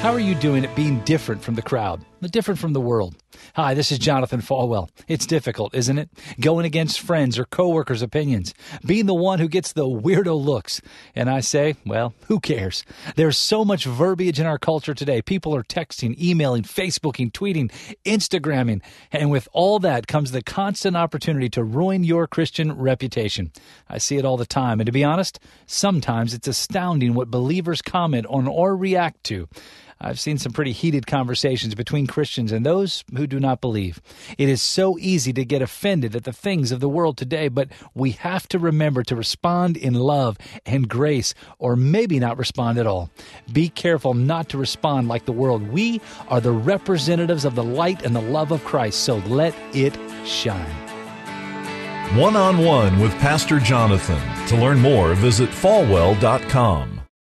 How are you doing at being different from the crowd, different from the world? Hi, this is Jonathan Falwell. It's difficult, isn't it? Going against friends or coworkers' opinions, being the one who gets the weirdo looks. And I say, well, who cares? There's so much verbiage in our culture today. People are texting, emailing, Facebooking, tweeting, Instagramming, and with all that comes the constant opportunity to ruin your Christian reputation. I see it all the time, and to be honest, sometimes it's astounding what believers comment on or react to. I've seen some pretty heated conversations between Christians and those who do not believe. It is so easy to get offended at the things of the world today, but we have to remember to respond in love and grace, or maybe not respond at all. Be careful not to respond like the world. We are the representatives of the light and the love of Christ, so let it shine. One on one with Pastor Jonathan. To learn more, visit falwell.com.